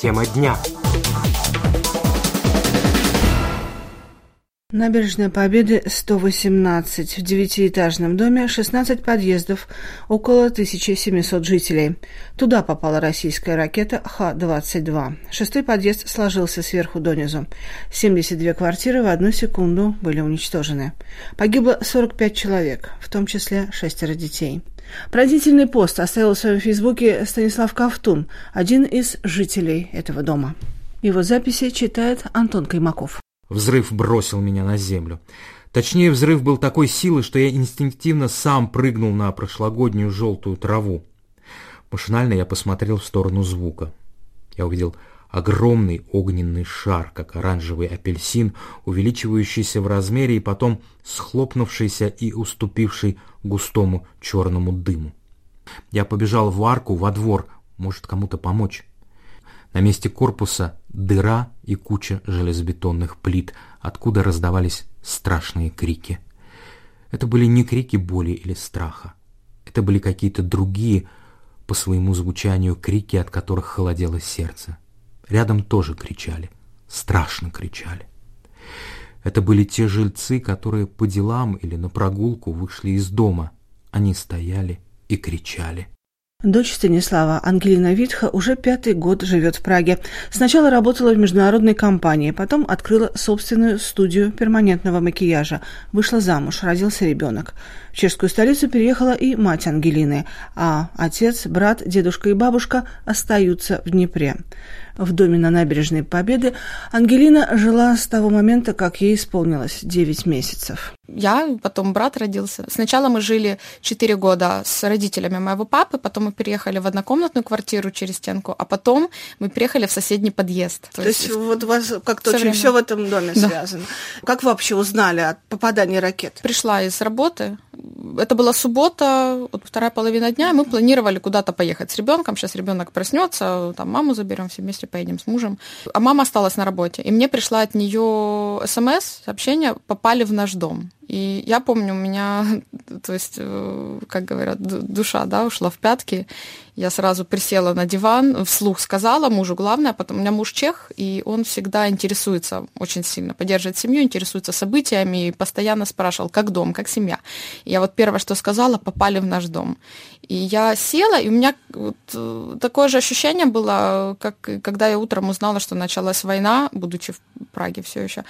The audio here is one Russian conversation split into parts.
Тема дня. Набережная Победы, 118. В девятиэтажном доме 16 подъездов, около 1700 жителей. Туда попала российская ракета Х-22. Шестой подъезд сложился сверху донизу. 72 квартиры в одну секунду были уничтожены. Погибло 45 человек, в том числе шестеро детей. Поразительный пост оставил в своем фейсбуке Станислав Ковтун, один из жителей этого дома. Его записи читает Антон Каймаков. Взрыв бросил меня на землю. Точнее, взрыв был такой силы, что я инстинктивно сам прыгнул на прошлогоднюю желтую траву. Машинально я посмотрел в сторону звука. Я увидел огромный огненный шар, как оранжевый апельсин, увеличивающийся в размере и потом схлопнувшийся и уступивший густому черному дыму. Я побежал в арку, во двор, может кому-то помочь. На месте корпуса дыра и куча железобетонных плит, откуда раздавались страшные крики. Это были не крики боли или страха. Это были какие-то другие, по своему звучанию, крики, от которых холодело сердце. Рядом тоже кричали, страшно кричали. Это были те жильцы, которые по делам или на прогулку вышли из дома. Они стояли и кричали. Дочь Станислава, Ангелина Витха, уже пятый год живет в Праге. Сначала работала в международной компании, потом открыла собственную студию перманентного макияжа. Вышла замуж, родился ребенок. В чешскую столицу переехала и мать Ангелины, а отец, брат, дедушка и бабушка остаются в Днепре в доме на набережной Победы, Ангелина жила с того момента, как ей исполнилось 9 месяцев. Я, потом брат родился. Сначала мы жили 4 года с родителями моего папы, потом мы переехали в однокомнатную квартиру через стенку, а потом мы переехали в соседний подъезд. То, То есть, есть вот у вас как-то очень время. все в этом доме да. связано. Как вы вообще узнали о попадании ракет? Пришла из работы, это была суббота, вот вторая половина дня, и мы планировали куда-то поехать с ребенком. Сейчас ребенок проснется, там маму заберем, все вместе поедем с мужем. А мама осталась на работе. И мне пришла от нее смс, сообщение, попали в наш дом. И я помню, у меня, то есть, э, как говорят, душа, да, ушла в пятки. Я сразу присела на диван, вслух сказала мужу, главное, потом у меня муж чех, и он всегда интересуется очень сильно, поддерживает семью, интересуется событиями, и постоянно спрашивал, как дом, как семья. И я вот первое, что сказала, попали в наш дом. И я села, и у меня вот э, такое же ощущение было, как когда я утром узнала, что началась война, будучи в Праге все еще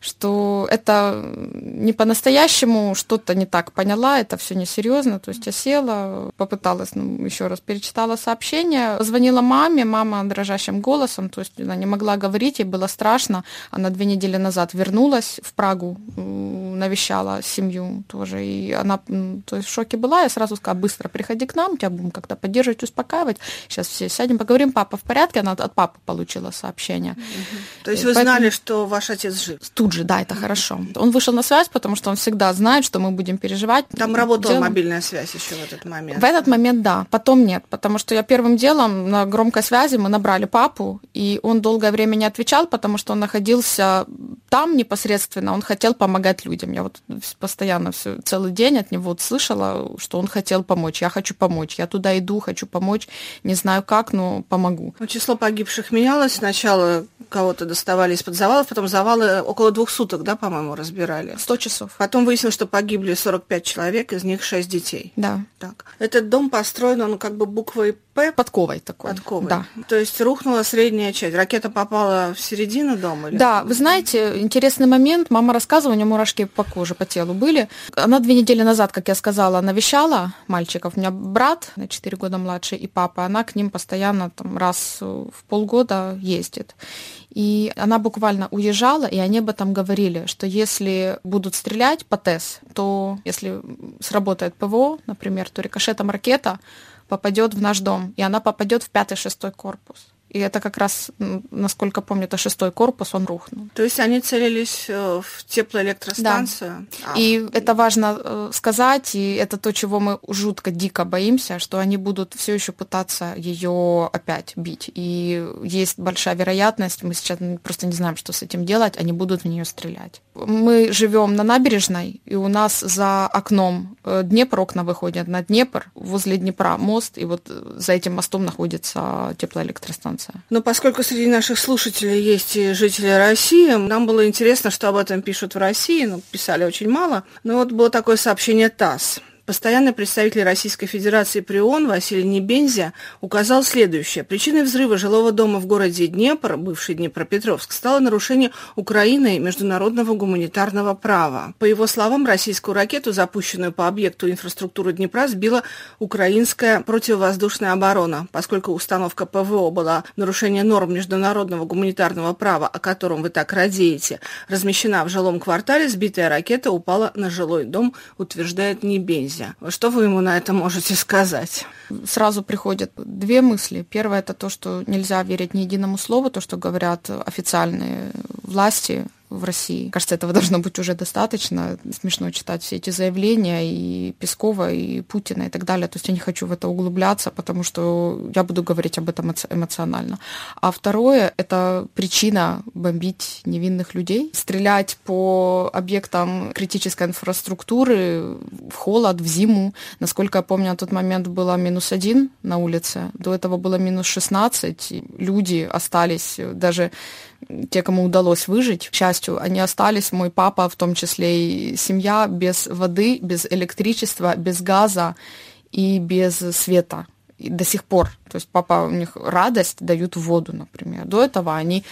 что это не по-настоящему, что-то не так поняла, это все несерьезно. То есть я села, попыталась, ну, еще раз перечитала сообщение, звонила маме, мама дрожащим голосом, то есть она не могла говорить, ей было страшно. Она две недели назад вернулась в Прагу, навещала семью тоже, и она то есть в шоке была, я сразу сказала, быстро приходи к нам, тебя будем как-то поддерживать, успокаивать. Сейчас все сядем, поговорим, папа в порядке, она от папы получила сообщение. Угу. То есть вы Поэтому... знали, что ваш отец жив? Тут же, да, это хорошо. Он вышел на связь, потому что он всегда знает, что мы будем переживать. Там работала делом... мобильная связь еще в этот момент. В этот момент, да. Потом нет, потому что я первым делом на громкой связи мы набрали папу, и он долгое время не отвечал, потому что он находился там непосредственно, он хотел помогать людям. Я вот постоянно все, целый день от него вот слышала, что он хотел помочь. Я хочу помочь, я туда иду, хочу помочь, не знаю как, но помогу. Ну, число погибших менялось. Сначала кого-то доставали из-под завалов, потом завалы около двух суток, да, по-моему, разбирали? Сто часов. Потом выяснилось, что погибли 45 человек, из них 6 детей. Да. Так. Этот дом построен, он как бы буквой П. Подковой такой. Подковой. Да. То есть рухнула средняя часть. Ракета попала в середину дома? Или да, вы знаете, интересный момент. Мама рассказывала, у нее мурашки по коже, по телу были. Она две недели назад, как я сказала, навещала мальчиков. У меня брат на 4 года младше и папа. Она к ним постоянно там, раз в полгода ездит. И она буквально уезжала, и они об этом говорили, что если будут стрелять по ТЭС, то если сработает ПВО, например, то рикошетом ракета попадет в наш дом, и она попадет в пятый-шестой корпус. И это как раз, насколько помню, это шестой корпус, он рухнул. То есть они целились э, в теплоэлектростанцию? Да. А. И это важно э, сказать, и это то, чего мы жутко дико боимся, что они будут все еще пытаться ее опять бить. И есть большая вероятность, мы сейчас просто не знаем, что с этим делать, они будут в нее стрелять. Мы живем на набережной, и у нас за окном э, Днепр, окна выходят на Днепр, возле Днепра мост, и вот за этим мостом находится теплоэлектростанция. Но поскольку среди наших слушателей есть и жители России, нам было интересно, что об этом пишут в России, ну, писали очень мало. Но вот было такое сообщение ТАСС. Постоянный представитель Российской Федерации при ООН Василий Небензя указал следующее. Причиной взрыва жилого дома в городе Днепр, бывший Днепропетровск, стало нарушение Украиной международного гуманитарного права. По его словам, российскую ракету, запущенную по объекту инфраструктуры Днепра, сбила украинская противовоздушная оборона. Поскольку установка ПВО была нарушение норм международного гуманитарного права, о котором вы так радеете, размещена в жилом квартале, сбитая ракета упала на жилой дом, утверждает Небензя нельзя. Что вы ему на это можете сказать? Сразу приходят две мысли. Первое это то, что нельзя верить ни единому слову, то, что говорят официальные власти в России. Кажется, этого должно быть уже достаточно. Смешно читать все эти заявления и Пескова, и Путина, и так далее. То есть я не хочу в это углубляться, потому что я буду говорить об этом эмоционально. А второе — это причина бомбить невинных людей, стрелять по объектам критической инфраструктуры в холод, в зиму. Насколько я помню, на тот момент было минус один на улице, до этого было минус 16. Люди остались даже те, кому удалось выжить, к счастью, они остались, мой папа, в том числе и семья, без воды, без электричества, без газа и без света и до сих пор. То есть папа у них радость дают воду, например. До этого они,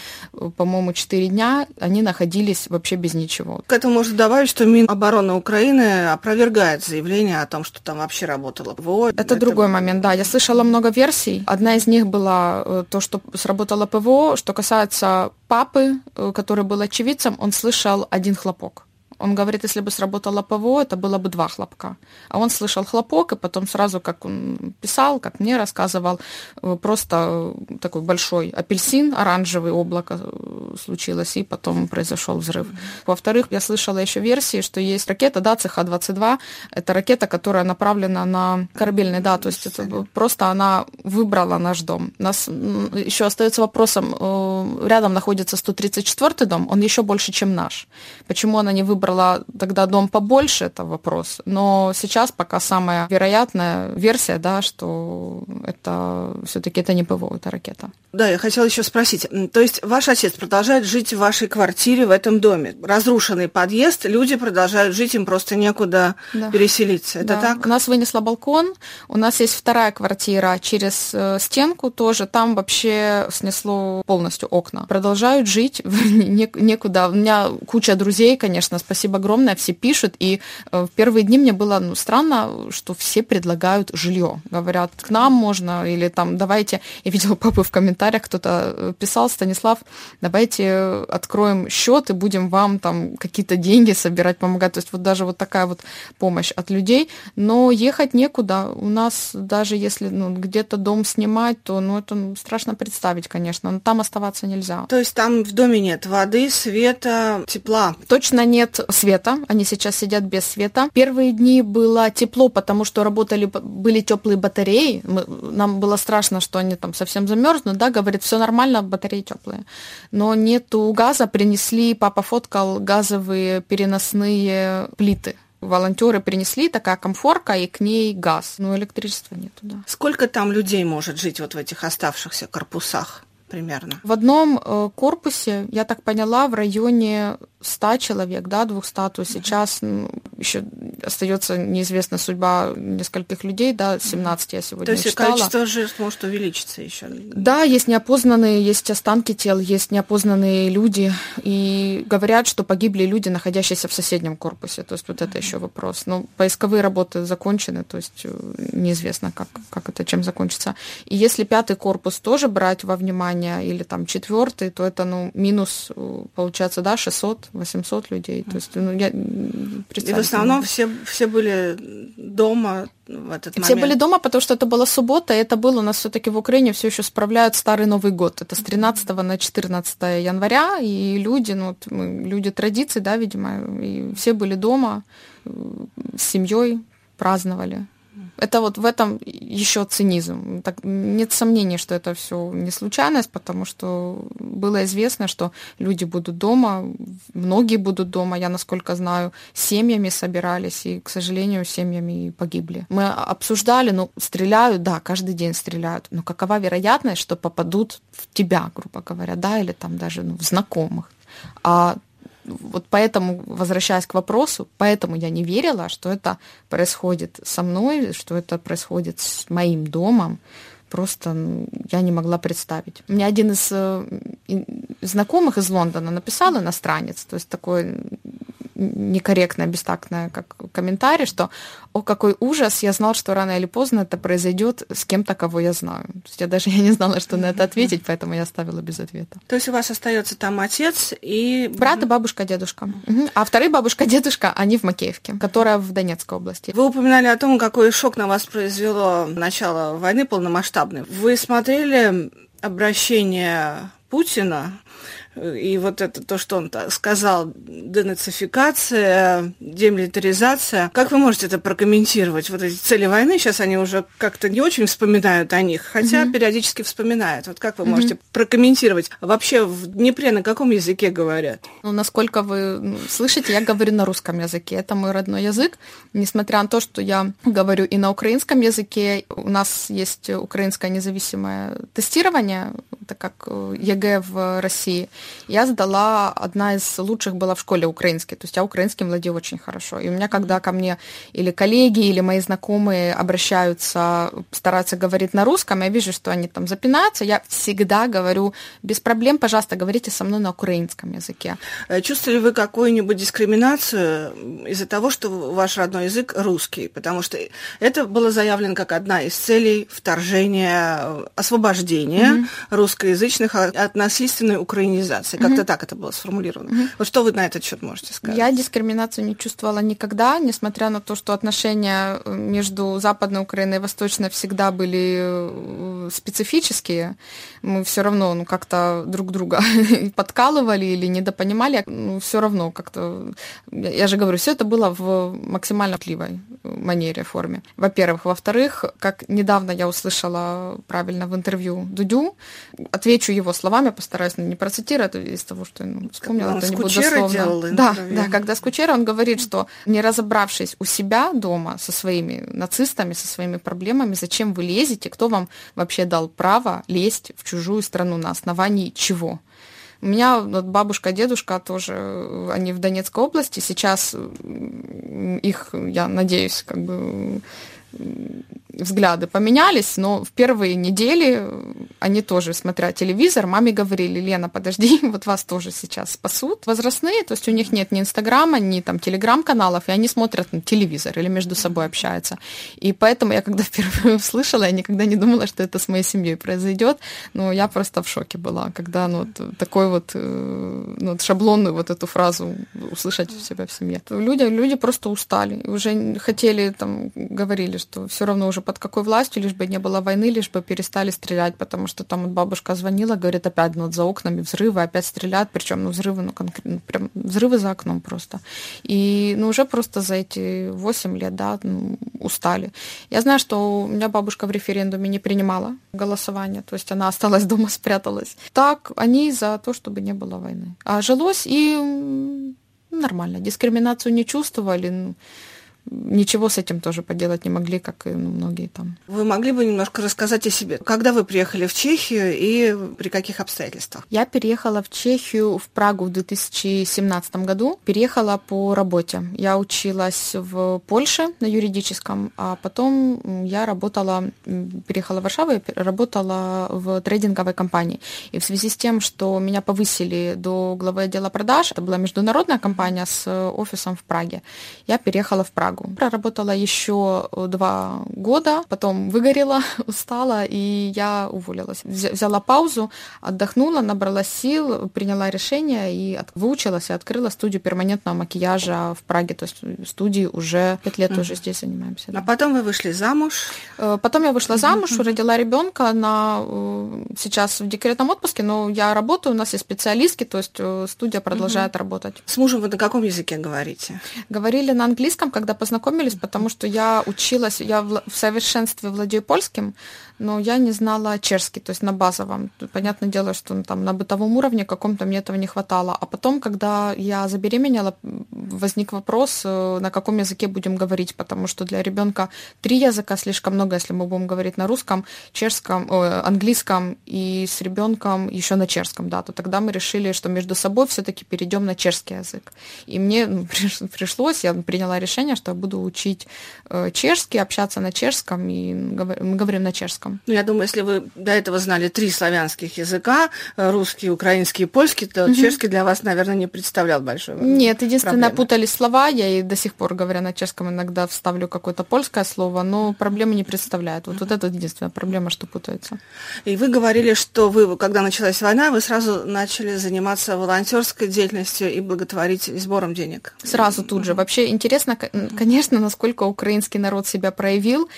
по-моему, 4 дня они находились вообще без ничего. К этому можно добавить, что Минобороны Украины опровергает заявление о том, что там вообще работало ПВО. Это, Это другой момент, да. Я слышала много версий. Одна из них была э, то, что сработало ПВО. Что касается папы, э, который был очевидцем, он слышал один хлопок. Он говорит, если бы сработало ПВО, это было бы два хлопка. А он слышал хлопок, и потом сразу, как он писал, как мне рассказывал, э, просто такой большой апельсин, оранжевый облако э, случилось, и потом произошел взрыв. Во-вторых, я слышала еще версии, что есть ракета, да, ЦХ-22, это ракета, которая направлена на корабельный, да, то есть это просто она выбрала наш дом. Нас еще остается вопросом, э, рядом находится 134 дом, он еще больше, чем наш. Почему она не выбрала выбрала тогда дом побольше, это вопрос. Но сейчас пока самая вероятная версия, да, что это все-таки это не ПВО, это ракета. Да, я хотела еще спросить. То есть ваш отец продолжает жить в вашей квартире в этом доме? Разрушенный подъезд, люди продолжают жить, им просто некуда да. переселиться. Это да. так? У нас вынесло балкон, у нас есть вторая квартира через э, стенку тоже, там вообще снесло полностью окна. Продолжают жить, некуда. У меня куча друзей, конечно, спасибо спасибо огромное, все пишут. И э, в первые дни мне было ну, странно, что все предлагают жилье. Говорят, к нам можно, или там, давайте, я видела папы в комментариях, кто-то э, писал, Станислав, давайте откроем счет и будем вам там какие-то деньги собирать, помогать. То есть вот даже вот такая вот помощь от людей. Но ехать некуда. У нас даже если ну, где-то дом снимать, то ну, это ну, страшно представить, конечно. Но там оставаться нельзя. То есть там в доме нет воды, света, тепла? Точно нет света, они сейчас сидят без света. Первые дни было тепло, потому что работали, были теплые батареи. Мы, нам было страшно, что они там совсем замерзнут, да, говорит, все нормально, батареи теплые. Но нету газа, принесли, папа фоткал газовые переносные плиты волонтеры принесли такая комфорка и к ней газ. Но электричества нету, да. Сколько там людей может жить вот в этих оставшихся корпусах? примерно? В одном э, корпусе, я так поняла, в районе 100 человек, да, 200, то сейчас ну, еще остается неизвестная судьба нескольких людей, да, 17 я сегодня То есть читала. количество жертв может увеличиться еще? Да, есть неопознанные, есть останки тел, есть неопознанные люди, и говорят, что погибли люди, находящиеся в соседнем корпусе, то есть вот это еще вопрос. Но поисковые работы закончены, то есть э, неизвестно, как, как это, чем закончится. И если пятый корпус тоже брать во внимание, или там четвертый, то это, ну, минус, э, получается, да, 600 800 людей. То есть, ну, я И в основном все, все были дома в этот момент. Все были дома, потому что это была суббота, и это было у нас все-таки в Украине все еще справляют Старый Новый год. Это с 13 на 14 января, и люди, ну, вот люди традиций, да, видимо, и все были дома э, с семьей, праздновали. Это вот в этом еще цинизм. Так, нет сомнений, что это все не случайность, потому что было известно, что люди будут дома, многие будут дома, я насколько знаю, семьями собирались, и, к сожалению, семьями погибли. Мы обсуждали, ну, стреляют, да, каждый день стреляют, но какова вероятность, что попадут в тебя, грубо говоря, да, или там даже ну, в знакомых. А вот поэтому, возвращаясь к вопросу, поэтому я не верила, что это происходит со мной, что это происходит с моим домом. Просто ну, я не могла представить. Мне один из э, знакомых из Лондона написал иностранец, то есть такой некорректное, бестактное как комментарий, что «О, какой ужас, я знал, что рано или поздно это произойдет с кем-то, кого я знаю». То есть я даже я не знала, что на это ответить, поэтому я оставила без ответа. То есть у вас остается там отец и... Брат и бабушка, дедушка. Угу. А вторые бабушка, дедушка, они в Макеевке, которая в Донецкой области. Вы упоминали о том, какой шок на вас произвело начало войны полномасштабной. Вы смотрели обращение Путина и вот это то, что он сказал, денацификация, демилитаризация. Как вы можете это прокомментировать? Вот эти цели войны, сейчас они уже как-то не очень вспоминают о них, хотя mm-hmm. периодически вспоминают. Вот как вы mm-hmm. можете прокомментировать? Вообще в Днепре на каком языке говорят? Ну, насколько вы слышите, я говорю на русском языке. Это мой родной язык. Несмотря на то, что я говорю и на украинском языке, у нас есть украинское независимое тестирование, так как ЕГЭ в России. Я сдала, одна из лучших была в школе украинской, то есть я украинским владею очень хорошо. И у меня, когда ко мне или коллеги, или мои знакомые обращаются, стараются говорить на русском, я вижу, что они там запинаются, я всегда говорю, без проблем, пожалуйста, говорите со мной на украинском языке. Э, чувствовали вы какую-нибудь дискриминацию из-за того, что ваш родной язык русский? Потому что это было заявлено как одна из целей вторжения, э, освобождения mm-hmm. русскоязычных от насильственной украинизации дискриминации. Как-то mm-hmm. так это было сформулировано. Mm-hmm. Вот что вы на этот счет можете сказать? Я дискриминацию не чувствовала никогда, несмотря на то, что отношения э, между Западной Украиной и Восточной всегда были э, специфические. Мы все равно ну, как-то друг друга подкалывали или недопонимали. Ну, все равно как-то... Я же говорю, все это было в максимально тливой манере, форме. Во-первых. Во-вторых, как недавно я услышала правильно в интервью Дудю, отвечу его словами, постараюсь не процитировать, это из того, что ну, вспомнила, это не будет дословно. Делал да, да, когда Скучера, он говорит, что не разобравшись у себя дома со своими нацистами, со своими проблемами, зачем вы лезете, кто вам вообще дал право лезть в чужую страну, на основании чего? У меня вот бабушка, дедушка тоже, они в Донецкой области. Сейчас их, я надеюсь, как бы взгляды поменялись, но в первые недели они тоже, смотря телевизор, маме говорили, Лена, подожди, вот вас тоже сейчас спасут. Возрастные, то есть у них нет ни Инстаграма, ни там Телеграм-каналов, и они смотрят на телевизор или между собой общаются. И поэтому я когда впервые услышала, я никогда не думала, что это с моей семьей произойдет, но я просто в шоке была, когда ну, такой вот э, ну, шаблонную вот эту фразу услышать у себя в семье. Люди, люди просто устали, уже хотели, там, говорили, что все равно уже под какой властью, лишь бы не было войны, лишь бы перестали стрелять, потому что там вот бабушка звонила, говорит, опять ну, вот за окнами взрывы, опять стрелят, причем ну, взрывы, ну, конкретно, прям взрывы за окном просто. И ну, уже просто за эти 8 лет, да, ну, устали. Я знаю, что у меня бабушка в референдуме не принимала голосование, то есть она осталась дома, спряталась. Так, они за то, чтобы не было войны. А жилось и нормально. Дискриминацию не чувствовали ничего с этим тоже поделать не могли, как и ну, многие там. Вы могли бы немножко рассказать о себе? Когда вы приехали в Чехию и при каких обстоятельствах? Я переехала в Чехию, в Прагу в 2017 году. Переехала по работе. Я училась в Польше на юридическом, а потом я работала, переехала в Варшаву и работала в трейдинговой компании. И в связи с тем, что меня повысили до главы отдела продаж, это была международная компания с офисом в Праге, я переехала в Прагу. Прагу. Проработала еще э, два года, потом выгорела, устала, и я уволилась. Взяла паузу, отдохнула, набрала сил, приняла решение и выучилась и открыла студию перманентного макияжа в Праге. То есть студии уже пять лет уже здесь занимаемся. Да. А потом вы вышли замуж? Э, потом я вышла замуж, родила ребенка на э, сейчас в декретном отпуске, но я работаю, у нас есть специалистки, то есть студия продолжает работать. С мужем вы на каком языке говорите? Говорили на английском, когда познакомились, потому что я училась, я в совершенстве владею польским, но я не знала чешский, то есть на базовом. Понятное дело, что ну, там на бытовом уровне каком-то мне этого не хватало. А потом, когда я забеременела, возник вопрос, э, на каком языке будем говорить, потому что для ребенка три языка слишком много, если мы будем говорить на русском, чешском, о, английском и с ребенком еще на чешском, да, то тогда мы решили, что между собой все-таки перейдем на чешский язык. И мне ну, пришлось, я приняла решение, что буду учить э, чешский, общаться на чешском, и мы говорим на чешском. Ну, я думаю, если вы до этого знали три славянских языка, э, русский, украинский и польский, то угу. чешский для вас, наверное, не представлял большой Нет, единственное, проблемы. путались слова. Я и до сих пор, говоря на чешском, иногда вставлю какое-то польское слово, но проблемы не представляет. Вот, вот это единственная проблема, что путается. И вы говорили, что вы, когда началась война, вы сразу начали заниматься волонтерской деятельностью и благотворить сбором денег. Сразу тут же. Вообще интересно, конечно, насколько украинский народ себя проявил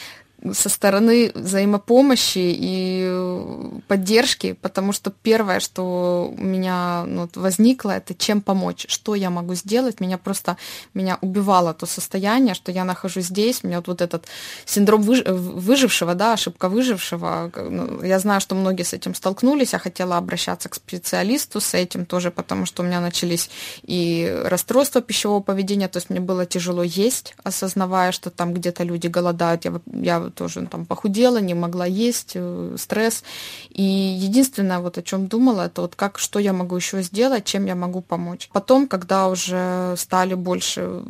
со стороны взаимопомощи и э, поддержки, потому что первое, что у меня ну, возникло, это чем помочь, что я могу сделать. Меня просто меня убивало то состояние, что я нахожусь здесь, у меня вот, вот этот синдром выж... выжившего, да, ошибка выжившего. Ну, я знаю, что многие с этим столкнулись, я хотела обращаться к специалисту с этим тоже, потому что у меня начались и расстройства пищевого поведения, то есть мне было тяжело есть, осознавая, что там где-то люди голодают. Я, я тоже ну, там похудела, не могла есть, э, стресс. И единственное, вот о чем думала, это вот как, что я могу еще сделать, чем я могу помочь. Потом, когда уже стали больше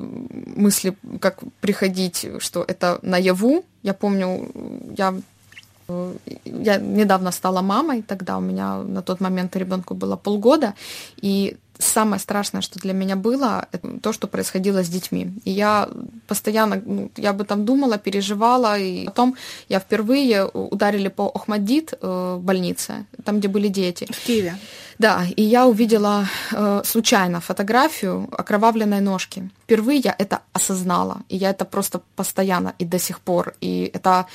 мысли, как приходить, что это наяву, я помню, я я недавно стала мамой, тогда у меня на тот момент ребенку было полгода, и самое страшное, что для меня было, это то, что происходило с детьми. И я постоянно, ну, я бы там думала, переживала, и потом я впервые ударили по Охмаддит э, больнице, там, где были дети. В Киеве. Да, и я увидела э, случайно фотографию окровавленной ножки. Впервые я это осознала, и я это просто постоянно и до сих пор. И это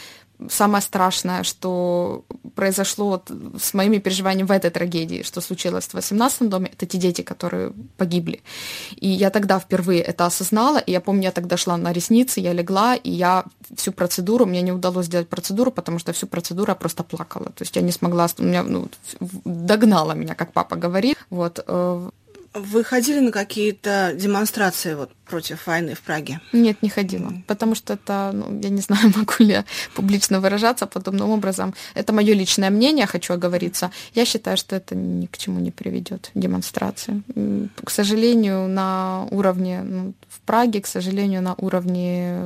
самое страшное, что произошло с моими переживаниями в этой трагедии, что случилось в 18 доме, это те дети, которые погибли. И я тогда впервые это осознала, и я помню, я тогда шла на ресницы, я легла, и я всю процедуру, мне не удалось сделать процедуру, потому что всю процедуру я просто плакала. То есть я не смогла, у меня ну, догнала меня, как папа говорит. Вот. Э, вы ходили на какие-то демонстрации вот против войны в Праге? Нет, не ходила, потому что это, ну, я не знаю, могу ли я публично выражаться подобным образом. Это мое личное мнение, хочу оговориться. Я считаю, что это ни к чему не приведет, демонстрации. К сожалению, на уровне ну, в Праге, к сожалению, на уровне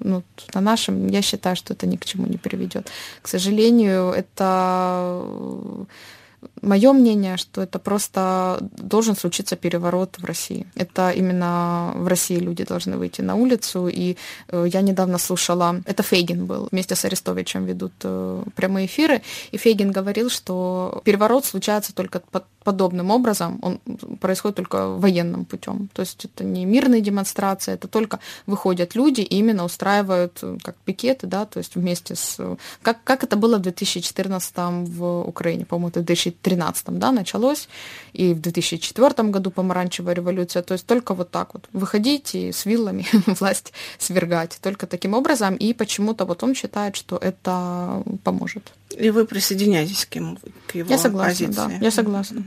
ну, на нашем, я считаю, что это ни к чему не приведет. К сожалению, это Мое мнение, что это просто должен случиться переворот в России. Это именно в России люди должны выйти на улицу. И э, я недавно слушала, это Фейгин был, вместе с Арестовичем ведут э, прямые эфиры, и Фейгин говорил, что переворот случается только под подобным образом, он происходит только военным путем. То есть это не мирные демонстрации, это только выходят люди и именно устраивают э, как пикеты, да, то есть вместе с... Как, как это было в 2014 в Украине, по-моему, это в 2013 да, началось, и в 2004 году помаранчевая революция, то есть только вот так вот выходить и с виллами власть свергать, только таким образом, и почему-то вот он считает, что это поможет. И вы присоединяетесь к, ему, к его я согласна, позиции? Да, я согласна.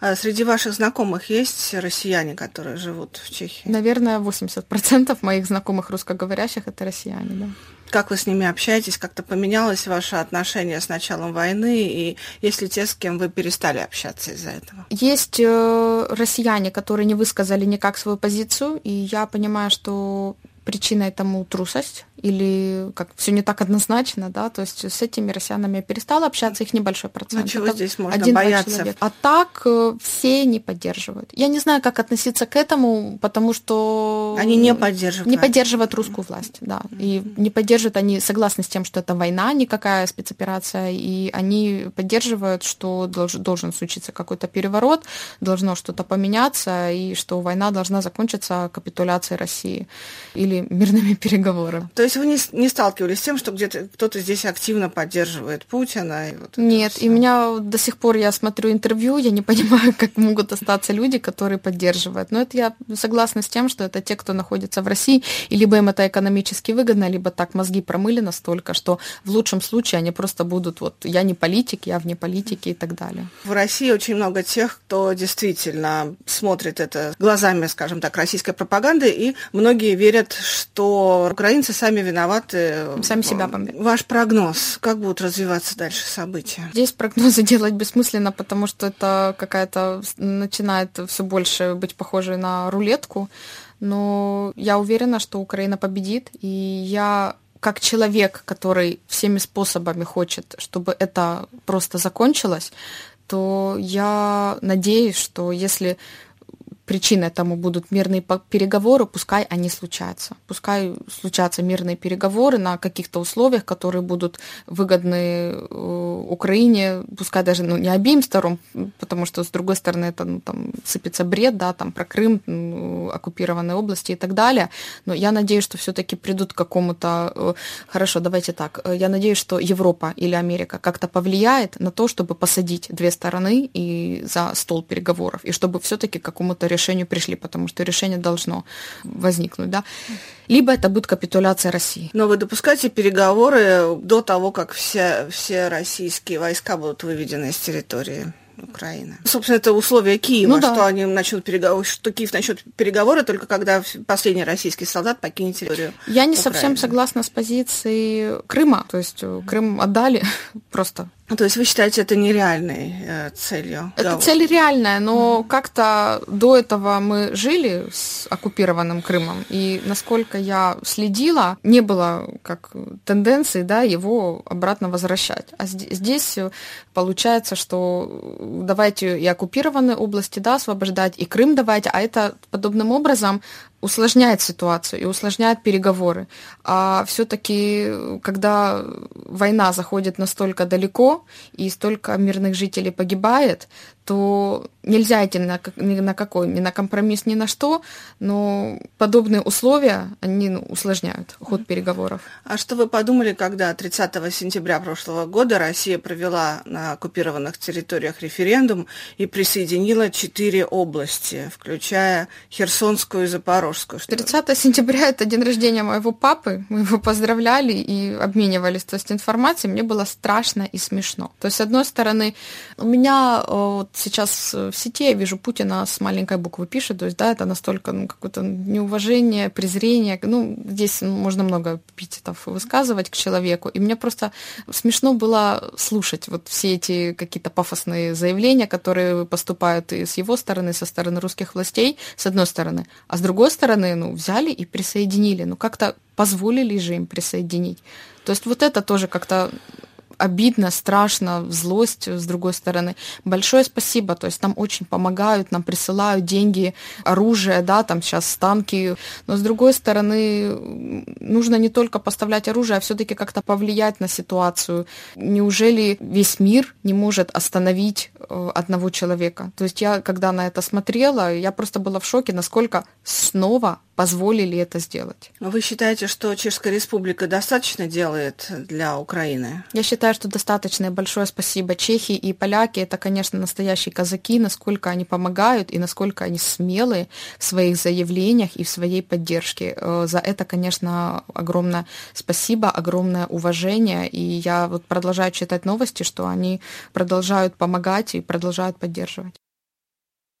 А среди ваших знакомых есть россияне, которые живут в Чехии? Наверное, 80% моих знакомых русскоговорящих это россияне, да. Как вы с ними общаетесь? Как-то поменялось ваше отношение с началом войны? И есть ли те, с кем вы перестали общаться из-за этого? Есть э, россияне, которые не высказали никак свою позицию, и я понимаю, что причиной тому трусость или как все не так однозначно, да, то есть с этими россиянами я перестала общаться, их небольшой процент. Ну, чего Это здесь можно один, бояться? А так э, все не поддерживают. Я не знаю, как относиться к этому, потому что... Они не поддерживают. Не поддерживают русскую власть, да. И не поддерживают, они согласны с тем, что это война, никакая спецоперация, и они поддерживают, что должен, должен случиться какой-то переворот, должно что-то поменяться, и что война должна закончиться капитуляцией России или мирными переговорами. То есть есть вы не, не сталкивались с тем, что где-то кто-то здесь активно поддерживает Путина? И вот Нет, и меня до сих пор, я смотрю интервью, я не понимаю, как могут остаться люди, которые поддерживают. Но это я согласна с тем, что это те, кто находится в России, и либо им это экономически выгодно, либо так мозги промыли настолько, что в лучшем случае они просто будут, вот, я не политик, я вне политики и так далее. В России очень много тех, кто действительно смотрит это глазами, скажем так, российской пропаганды, и многие верят, что украинцы сами виноваты. Сами себя бомбят. Ваш прогноз, как будут развиваться дальше события? Здесь прогнозы делать бессмысленно, потому что это какая-то начинает все больше быть похожей на рулетку. Но я уверена, что Украина победит, и я как человек, который всеми способами хочет, чтобы это просто закончилось, то я надеюсь, что если причиной тому будут мирные переговоры, пускай они случаются. Пускай случатся мирные переговоры на каких-то условиях, которые будут выгодны э, Украине, пускай даже ну, не обеим сторон, потому что, с другой стороны, это ну, там, сыпется бред, да, там про Крым, ну, оккупированные области и так далее. Но я надеюсь, что все-таки придут к какому-то... Э, хорошо, давайте так. Э, я надеюсь, что Европа или Америка как-то повлияет на то, чтобы посадить две стороны и за стол переговоров, и чтобы все-таки к какому-то решению пришли, потому что решение должно возникнуть, да. Либо это будет капитуляция России. Но вы допускаете переговоры до того, как все, все российские войска будут выведены из территории? Украины. Собственно, это условия Киева, ну, да. что они начнут переговоры, что Киев начнет переговоры только когда последний российский солдат покинет территорию. Я не Украины. совсем согласна с позицией Крыма, то есть Крым отдали просто то есть вы считаете это нереальной э, целью? Это да. цель реальная, но mm. как-то до этого мы жили с оккупированным Крымом, и насколько я следила, не было как тенденции да, его обратно возвращать. А здесь получается, что давайте и оккупированные области да, освобождать, и Крым давайте, а это подобным образом усложняет ситуацию и усложняет переговоры. А все-таки, когда война заходит настолько далеко и столько мирных жителей погибает, то нельзя идти на, ни на какой, ни на компромисс, ни на что, но подобные условия, они ну, усложняют ход переговоров. А что вы подумали, когда 30 сентября прошлого года Россия провела на оккупированных территориях референдум и присоединила четыре области, включая Херсонскую и Запорожскую? 30 сентября – это день рождения моего папы, мы его поздравляли и обменивались то есть, информацией, мне было страшно и смешно. То есть, с одной стороны, у меня вот, сейчас в сети я вижу Путина с маленькой буквы пишет, то есть, да, это настолько ну, какое-то неуважение, презрение, ну, здесь можно много эпитетов высказывать к человеку, и мне просто смешно было слушать вот все эти какие-то пафосные заявления, которые поступают и с его стороны, со стороны русских властей, с одной стороны, а с другой стороны, ну, взяли и присоединили, ну, как-то позволили же им присоединить. То есть вот это тоже как-то обидно, страшно, злость с другой стороны. Большое спасибо, то есть нам очень помогают, нам присылают деньги, оружие, да, там сейчас танки, но с другой стороны нужно не только поставлять оружие, а все-таки как-то повлиять на ситуацию. Неужели весь мир не может остановить э, одного человека? То есть я, когда на это смотрела, я просто была в шоке, насколько снова позволили это сделать. Вы считаете, что Чешская Республика достаточно делает для Украины? Я считаю, что достаточно. И большое спасибо. Чехии и поляки – это, конечно, настоящие казаки, насколько они помогают и насколько они смелые в своих заявлениях и в своей поддержке. Э, за это, конечно, огромное спасибо, огромное уважение. И я вот продолжаю читать новости, что они продолжают помогать и продолжают поддерживать.